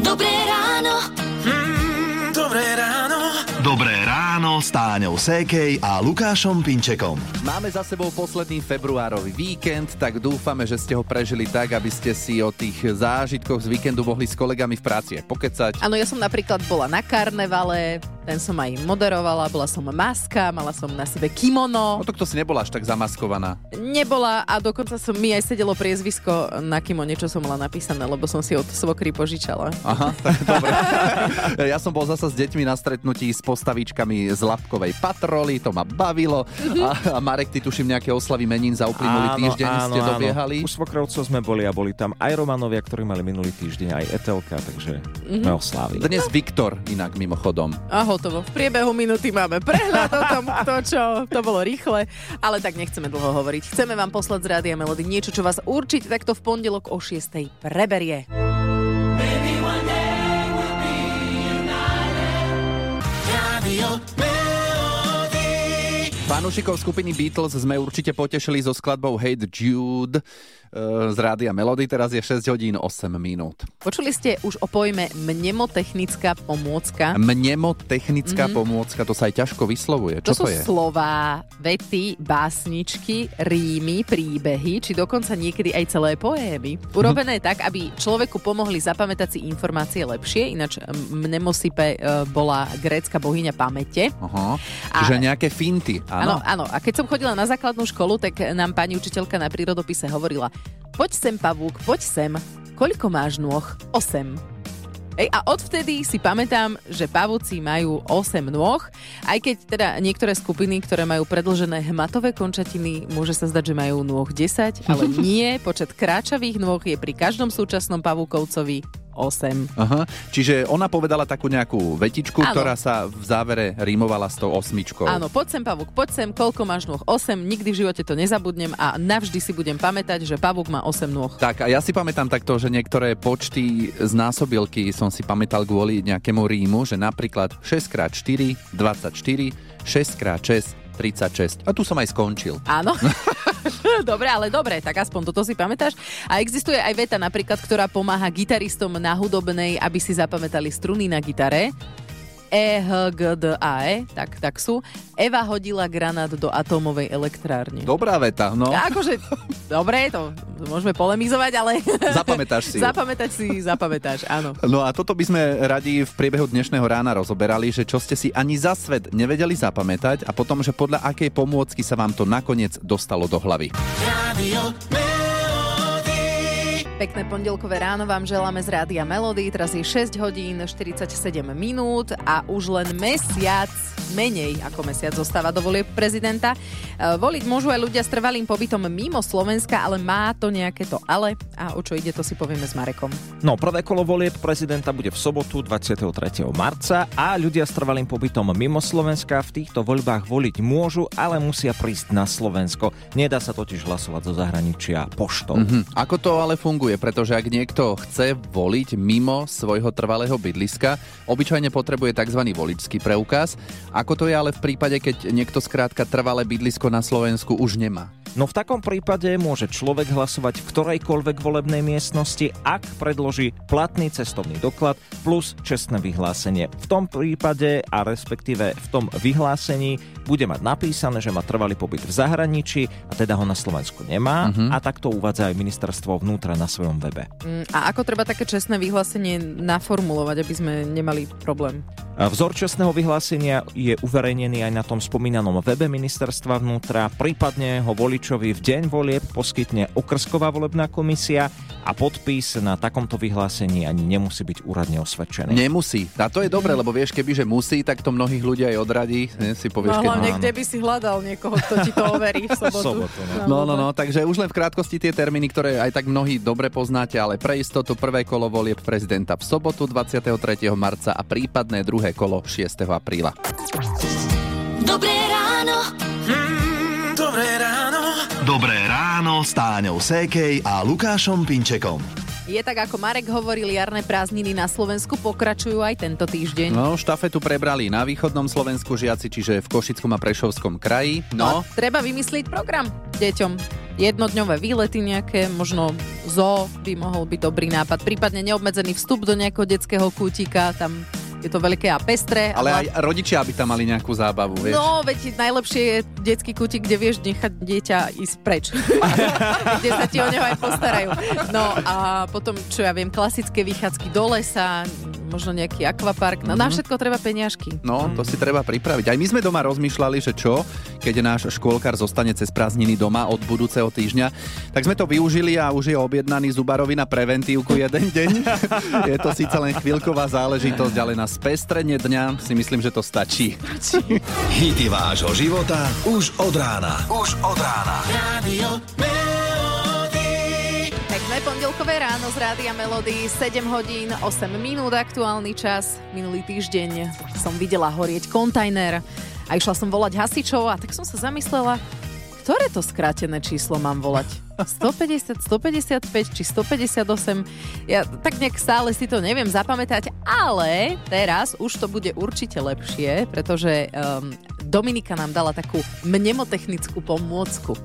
Dobré ráno. Mm, dobré ráno. Dobré ráno s Táňou Sékej a Lukášom Pinčekom. Máme za sebou posledný februárový víkend, tak dúfame, že ste ho prežili tak, aby ste si o tých zážitkoch z víkendu mohli s kolegami v práci aj pokecať. Áno, ja som napríklad bola na karnevale, ten som aj moderovala, bola som maska, mala som na sebe kimono. No to kto si nebola až tak zamaskovaná. Nebola a dokonca som mi aj sedelo priezvisko na kimone, čo som mala napísané, lebo som si od svokry požičala. Aha, tak dobre. ja som bol zasa s deťmi na stretnutí s postavičkami z Lapkovej patroly, to ma bavilo. A, a Marek, ty tuším nejaké oslavy menín za uplynulý týždeň ste dobiehali. U Svokrovcov sme boli a boli tam aj Romanovia, ktorí mali minulý týždeň, aj Etelka, takže mm-hmm. sme oslávili. Dnes Viktor inak mimochodom. A hotovo. V priebehu minúty máme prehľad o tom, kto čo. To bolo rýchle, ale tak nechceme dlho hovoriť. Chceme vám poslať z Rádia Melody niečo, čo vás určite takto v pondelok o 6. preberie. Fanúšikov skupiny Beatles sme určite potešili so skladbou Hate Jude z Rádia Melody. Teraz je 6 hodín 8 minút. Počuli ste už o pojme mnemotechnická pomôcka? Mnemotechnická mm-hmm. pomôcka, to sa aj ťažko vyslovuje. Čo to, to, sú je? slová, vety, básničky, rímy, príbehy, či dokonca niekedy aj celé poémy. Urobené tak, aby človeku pomohli zapamätať si informácie lepšie, ináč mnemosipe e, bola grécka bohyňa pamäte. Aha. Čiže a... nejaké finty, áno? Áno, áno. A keď som chodila na základnú školu, tak nám pani učiteľka na prírodopise hovorila, Poď sem, pavúk, poď sem. Koľko máš nôh? 8. Ej, a odvtedy si pamätám, že pavúci majú 8 nôh, aj keď teda niektoré skupiny, ktoré majú predlžené hmatové končatiny, môže sa zdať, že majú nôh 10, ale nie, počet kráčavých nôh je pri každom súčasnom pavúkovcovi 8. Aha, čiže ona povedala takú nejakú vetičku, ano. ktorá sa v závere rímovala s tou osmičkou. Áno, poď sem, pavúk, poď sem, koľko máš nôh? 8, nikdy v živote to nezabudnem a navždy si budem pamätať, že pavúk má 8 nôh. Tak a ja si pamätám takto, že niektoré počty z násobilky som si pamätal kvôli nejakému rímu, že napríklad 6x4, 24, 6x6, 36. A tu som aj skončil. Áno. dobre, ale dobre, tak aspoň toto si pamätáš. A existuje aj veta napríklad, ktorá pomáha gitaristom na hudobnej, aby si zapamätali struny na gitare. E, H, G, D, A, E, tak, tak sú. Eva hodila granát do atómovej elektrárne. Dobrá veta, no. A akože, dobre, to môžeme polemizovať, ale... Zapamätáš si. Zapamätať si, zapamätáš, áno. No a toto by sme radi v priebehu dnešného rána rozoberali, že čo ste si ani za svet nevedeli zapamätať a potom, že podľa akej pomôcky sa vám to nakoniec dostalo do hlavy. Rádio Pekné pondelkové ráno vám želáme z Rádia Melody. Teraz je 6 hodín 47 minút a už len mesiac, menej ako mesiac zostáva do volieb prezidenta. E, voliť môžu aj ľudia s trvalým pobytom mimo Slovenska, ale má to nejaké to ale. A o čo ide, to si povieme s Marekom. No, prvé kolo volieb prezidenta bude v sobotu 23. marca a ľudia s trvalým pobytom mimo Slovenska v týchto voľbách voliť môžu, ale musia prísť na Slovensko. Nedá sa totiž hlasovať zo zahraničia poštou. Mhm. Ako to ale funguje? Pretože ak niekto chce voliť mimo svojho trvalého bydliska, obyčajne potrebuje tzv. voličský preukaz. Ako to je ale v prípade, keď niekto skrátka trvalé bydlisko na Slovensku už nemá? No v takom prípade môže človek hlasovať v ktorejkoľvek volebnej miestnosti, ak predloží platný cestovný doklad plus čestné vyhlásenie. V tom prípade a respektíve v tom vyhlásení bude mať napísané, že má trvalý pobyt v zahraničí a teda ho na Slovensku nemá uh-huh. a tak to uvádza aj ministerstvo vnútra na svojom webe. Mm, a ako treba také čestné vyhlásenie naformulovať, aby sme nemali problém? Vzor čestného vyhlásenia je uverejnený aj na tom spomínanom webe ministerstva vnútra, prípadne ho voličovi v deň volieb poskytne okrsková volebná komisia a podpis na takomto vyhlásení ani nemusí byť úradne osvedčený. Nemusí. A to je dobre, lebo vieš, keby že musí, tak to mnohých ľudí aj odradí. Ne, si povieš, no, hlavne, kde by si hľadal niekoho, kto ti to overí v sobotu. Sobotu, no. No, no, no, takže už len v krátkosti tie termíny, ktoré aj tak mnohí dobre poznáte, ale pre istotu prvé kolo volieb prezidenta v sobotu 23. marca a prípadné druhé kolo 6. apríla. Dobré ráno. Mm, dobré ráno. Dobré ráno s Táňou Sékej a Lukášom Pinčekom. Je tak, ako Marek hovoril, jarné prázdniny na Slovensku pokračujú aj tento týždeň. No, štafetu prebrali na východnom Slovensku žiaci, čiže v Košickom a Prešovskom kraji. No, A treba vymyslieť program deťom. Jednodňové výlety nejaké, možno zo by mohol byť dobrý nápad. Prípadne neobmedzený vstup do nejakého detského kútika, tam je to veľké a pestré. ale aj rodičia by tam mali nejakú zábavu, vieš. No, veď najlepšie je detský kútik, kde vieš nechať dieťa ísť preč. kde sa ti o neho aj postarajú. No a potom, čo ja viem, klasické vychádzky do lesa, možno nejaký akvapark. No, mm-hmm. na všetko treba peňažky. No, to si treba pripraviť. Aj my sme doma rozmýšľali, že čo, keď náš škôlkar zostane cez prázdniny doma od budúceho týždňa. Tak sme to využili a už je objednaný Zubarovi na preventívku jeden deň. je to síce len chvíľková záležitosť, ale na spestrenie dňa si myslím, že to stačí. Hity vášho života už od rána. Už od rána. Radio Pekné pondelkové ráno z Rádia Melody, 7 hodín, 8 minút aktuálny čas. Minulý týždeň som videla horieť kontajner a išla som volať hasičov a tak som sa zamyslela, ktoré to skrátené číslo mám volať? 150, 155 či 158? Ja tak nejak stále si to neviem zapamätať, ale teraz už to bude určite lepšie, pretože um, Dominika nám dala takú mnemotechnickú pomôcku.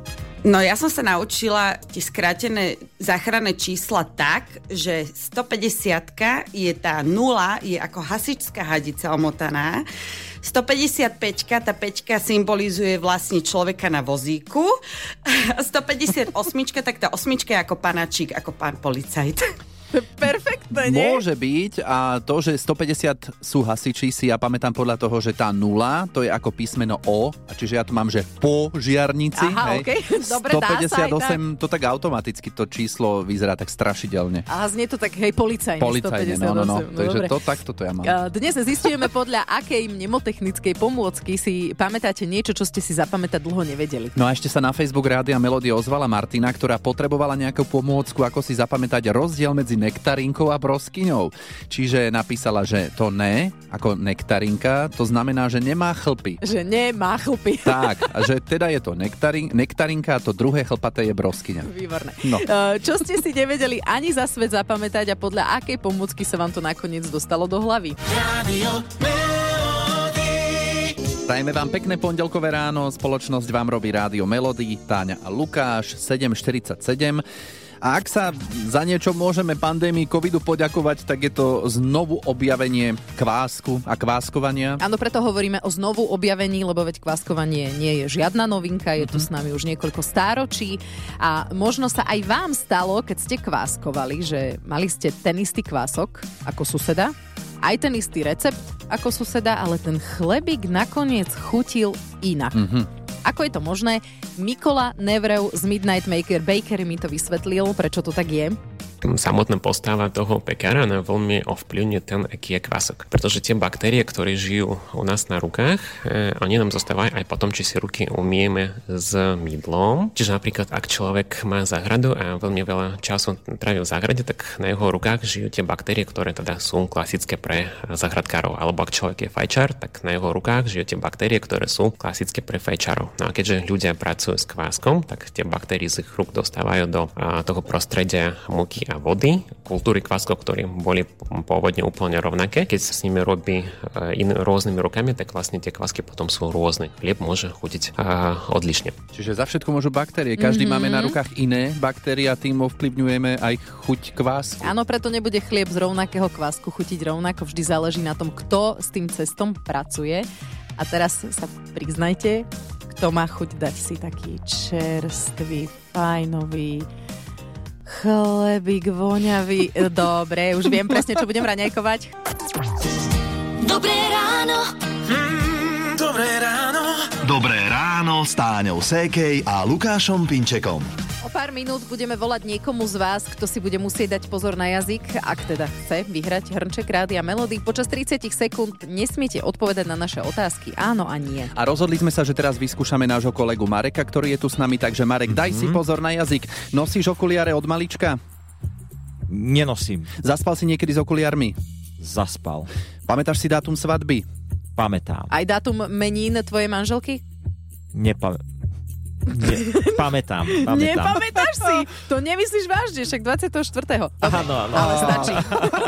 No ja som sa naučila tie skrátené záchranné čísla tak, že 150 je tá nula, je ako hasičská hadica omotaná. 155 tá 5 symbolizuje vlastne človeka na vozíku. 158 tak tá osmička je ako panačík, ako pán policajt. Perfektné, nie? Môže byť a to, že 150 sú hasiči, si ja pamätám podľa toho, že tá nula, to je ako písmeno O, a čiže ja tu mám, že po žiarnici. Aha, hej. okej. Dobre, dá sa aj 158, to tak automaticky, to číslo vyzerá tak strašidelne. A znie to tak, hej, policajne. Policajne, no, no, no. 158, Takže to takto to ja mám. Dnes zistujeme podľa akej mnemotechnickej pomôcky si pamätáte niečo, čo ste si zapamätať dlho nevedeli. No a ešte sa na Facebook Rádia Melody ozvala Martina, ktorá potrebovala nejakú pomôcku, ako si zapamätať rozdiel medzi nektarinkou a broskyňou. Čiže napísala, že to ne, ako nektarinka, to znamená, že nemá chlpy. Že nemá chlpy. Tak, a že teda je to nektarin, nektarinka a to druhé chlpaté je broskyňa. Výborné. No. E, Čo ste si nevedeli ani za svet zapamätať a podľa akej pomôcky sa vám to nakoniec dostalo do hlavy? Radio. Prajme vám pekné pondelkové ráno, spoločnosť vám robí Rádio Melody, Táňa a Lukáš, 7.47. A ak sa za niečo môžeme pandémii covidu poďakovať, tak je to znovu objavenie kvásku a kváskovania. Áno, preto hovoríme o znovu objavení, lebo veď kváskovanie nie je žiadna novinka, je tu s nami už niekoľko stáročí a možno sa aj vám stalo, keď ste kváskovali, že mali ste ten istý kvások ako suseda, aj ten istý recept ako suseda, ale ten chlebík nakoniec chutil inak. Ako je to možné? Mikola Nevrev z Midnight Maker Bakery mi to vysvetlil, prečo to tak je. Samotná postava toho pekára ona veľmi ovplyvňuje ten, aký je kvások. Pretože tie baktérie, ktoré žijú u nás na rukách, eh, oni nám zostávajú aj potom, či si ruky umieme s mydlom. Čiže napríklad, ak človek má záhradu a veľmi veľa času trávi v záhrade, tak na jeho rukách žijú tie baktérie, ktoré teda sú klasické pre záhradkárov. Alebo ak človek je fajčar, tak na jeho rukách žijú tie baktérie, ktoré sú klasické pre fajčarov. No a keďže ľudia pracujú s kváskom, tak tie baktérie z ich rúk dostávajú do a, toho prostredia múky a vody, kultúry kváskov, ktoré boli pôvodne úplne rovnaké. Keď sa s nimi robí a, in, rôznymi rukami, tak vlastne tie kvásky potom sú rôzne. Chlieb môže chutiť a, odlišne. Čiže za všetko môžu baktérie. Každý mm-hmm. máme na rukách iné baktérie a tým ovplyvňujeme aj chuť kvásku. Áno, preto nebude chlieb z rovnakého kvásku chutiť rovnako. Vždy záleží na tom, kto s tým cestom pracuje. A teraz sa priznajte, kto má chuť dať si taký čerstvý, fajnový chlebík voňavý. Dobre, už viem presne, čo budem raňajkovať. Dobré ráno. Mm, dobré ráno. Dobré ráno s Táňou Sékej a Lukášom Pinčekom. O pár minút budeme volať niekomu z vás, kto si bude musieť dať pozor na jazyk, ak teda chce vyhrať hrnček rádia Melody. Počas 30 sekúnd nesmiete odpovedať na naše otázky áno a nie. A rozhodli sme sa, že teraz vyskúšame nášho kolegu Mareka, ktorý je tu s nami, takže Marek, daj si pozor na jazyk. Nosíš okuliare od malička? Nenosím. Zaspal si niekedy s okuliarmi? Zaspal. Pamätáš si dátum svadby? Pamätám. Aj dátum menín tvojej manželky? Nepa- Nie, pamätám, pamätám. Nepamätáš si? To nemyslíš vážne, však 24. Áno, áno. Ale stačí.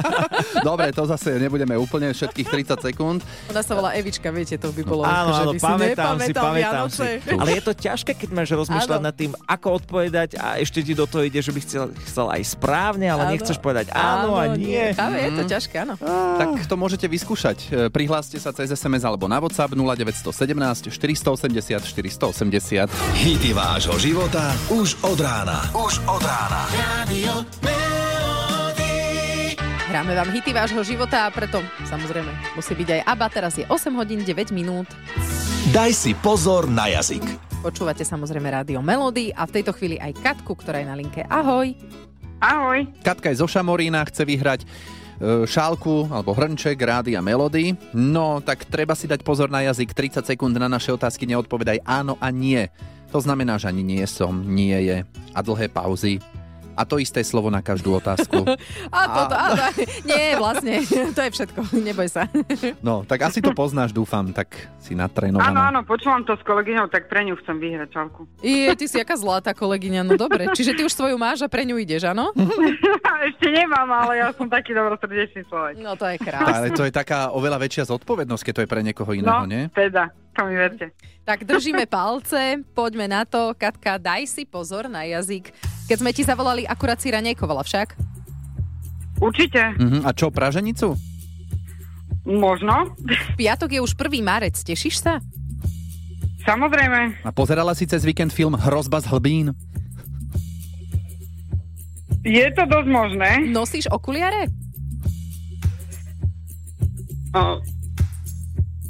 Dobre, to zase nebudeme úplne všetkých 30 sekúnd. Ona sa volá Evička, viete, to by bolo. Áno, že áno, by pamätám si, pamätám si. Ale je to ťažké, keď máš rozmýšľať Áno. nad tým, ako odpovedať a ešte ti do toho ide, že by chcel, chcel aj správne, ale Áno. nechceš povedať áno, a nie. Chápe, je to ťažké, áno. Tak to môžete vyskúšať. E, Prihláste sa cez SMS alebo na WhatsApp 0917 480 480. Hity vášho života už od rána. Už od rána. Radio Melody. Hráme vám hity vášho života a preto samozrejme musí byť aj ABBA. Teraz je 8 hodín 9 minút. Daj si pozor na jazyk. Počúvate samozrejme rádio Melody a v tejto chvíli aj Katku, ktorá je na linke. Ahoj. Ahoj. Katka je zo Šamorína, chce vyhrať e, šálku alebo hrnček rádia Melody. No, tak treba si dať pozor na jazyk. 30 sekúnd na naše otázky neodpovedaj áno a nie. To znamená, že ani nie som, nie je a dlhé pauzy. A to isté slovo na každú otázku. A toto, a... a, nie, vlastne, to je všetko, neboj sa. No, tak asi to poznáš, dúfam, tak si Áno, natrénovaná. áno, počúvam to s kolegyňou, tak pre ňu chcem vyhrať čalku. Je, ty si aká zlatá kolegyňa, no dobre. Čiže ty už svoju máš a pre ňu ideš, áno? Ešte nemám, ale ja som taký dobrosrdečný človek. No to je krásne. Ale to je taká oveľa väčšia zodpovednosť, keď to je pre niekoho iného, No, nie? teda, to mi verte. Tak držíme palce, poďme na to. Katka, daj si pozor na jazyk. Keď sme ti zavolali, akurát si ranejkovala však. Určite, Mhm. A čo, praženicu? možno, V piatok je už 1. marec, tešíš sa? samozrejme. A pozerala si cez víkend film Hrozba z hlbín? Je to dosť možné. Nosíš okuliare? O,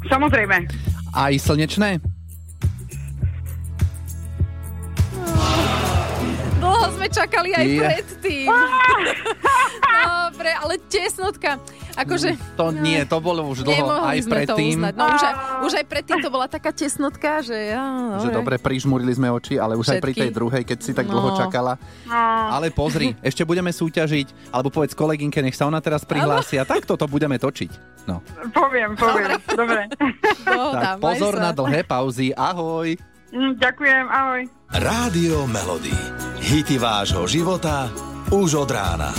samozrejme. Aj slnečné? Dlho sme čakali aj Je. predtým. Dobre, ale tesnotka. Akože... To nie, to bolo už dlho aj to predtým. No už aj, už aj predtým to bola taká tesnotka, že... Ja, Že dobre, prižmurili sme oči, ale už aj pri Všetky. tej druhej, keď si tak No. dlho čakala. Ale pozri, ešte budeme súťažiť, alebo povedz kolegynke, nech sa ona teraz prihlási a tak toto budeme točiť. No. poviem, poviem. Dobre. Tak pozor na dlhé pauzy. Ahoj. Mm, Ďakujem, ahoj. Rádio Melody. Hity vášho života už od rána.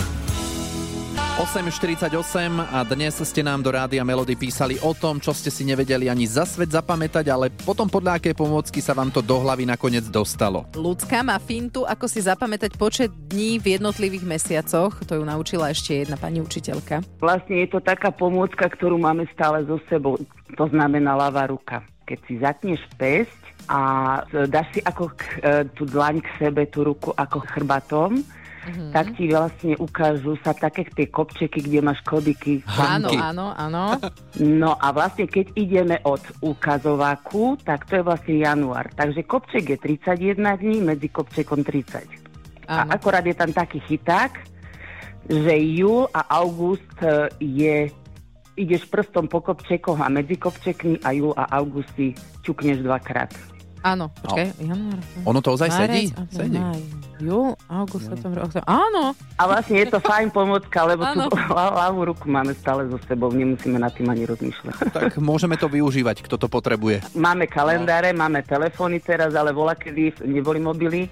8.48 a dnes ste nám do Rádia Melody písali o tom, čo ste si nevedeli ani za svet zapamätať, ale potom podľa akej pomôcky sa vám to do hlavy nakoniec dostalo. Ľudská má fintu, ako si zapamätať počet dní v jednotlivých mesiacoch. To ju naučila ešte jedna pani učiteľka. Vlastne je to taká pomôcka, ktorú máme stále so sebou. To znamená ľavá ruka. Keď si zatneš pesť a dáš si ako k, e, tú dlaň k sebe, tú ruku ako chrbatom, Mhm. tak ti vlastne ukážu sa také tie kopčeky, kde máš kodiky. Áno, áno, áno. No a vlastne keď ideme od ukazováku, tak to je vlastne január. Takže kopček je 31 dní, medzi kopčekom 30. A áno. akorát je tam taký chyták, že júl a august e, je ideš prstom po kopčekoch a medzi kopčekmi a júl a august si ťukneš dvakrát. Áno, počkaj, január. Ono to ozaj sedí? Marec, apríl, Sedí. Júl, august, september, október. Áno, A vlastne je to fajn pomocka, lebo tú Áno. ľa- ľavú ruku máme stále so sebou, nemusíme nad tým ani rozmýšľať. Tak môžeme to využívať, kto to potrebuje. Máme kalendáre, máme telefóny teraz, ale vola, kedy neboli mobily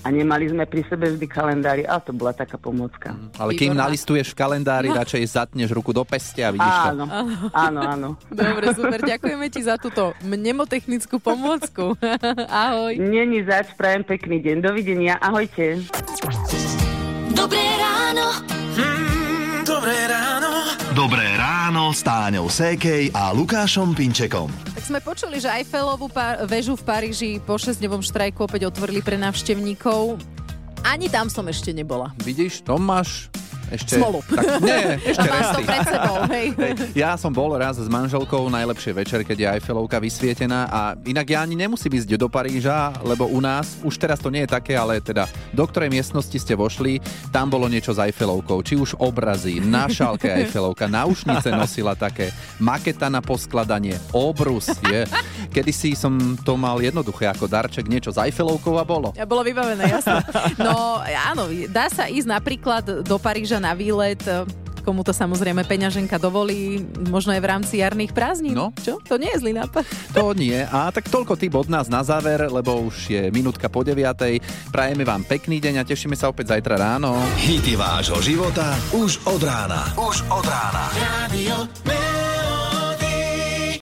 a nemali sme pri sebe vždy kalendári, ale to bola taká pomocka. Ale kým Výborná. nalistuješ v kalendári, radšej zatneš ruku do peste a vidíš to. Áno, áno, áno. dobre, super. Ďakujeme ti za túto mnemotechnickú pomôcku. Ahoj. Není zač, prajem pekný deň. Dovidenia, ahojte. Dobré ráno. Mm, dobré ráno. Dobré ráno s Táňou Sékej a Lukášom Pinčekom. Tak sme počuli, že Eiffelovú pa- väžu v Paríži po 6-dňovom štrajku opäť otvorili pre návštevníkov. Ani tam som ešte nebola. Vidíš, to máš ešte... Smolu. Tak, nie, ešte resty. pred sebou, hej. Ja som bol raz s manželkou, najlepšie večer, keď je Eiffelovka vysvietená a inak ja ani nemusím ísť do Paríža, lebo u nás, už teraz to nie je také, ale teda do ktorej miestnosti ste vošli, tam bolo niečo s Eiffelovkou, či už obrazy, na šálke Eiffelovka, náušnice nosila také, maketa na poskladanie, obrus, je. Kedysi som to mal jednoduché ako darček, niečo s Eiffelovkou a bolo. Ja bolo vybavené, jasné. No áno, dá sa ísť napríklad do Paríža na výlet. komu to samozrejme peňaženka dovolí, možno aj v rámci jarných prázdnin. No. Čo? To nie je zlý nápad. To nie. A tak toľko tip od nás na záver, lebo už je minútka po 9. Prajeme vám pekný deň a tešíme sa opäť zajtra ráno. Hity vášho života už od rána. Už od rána. Radio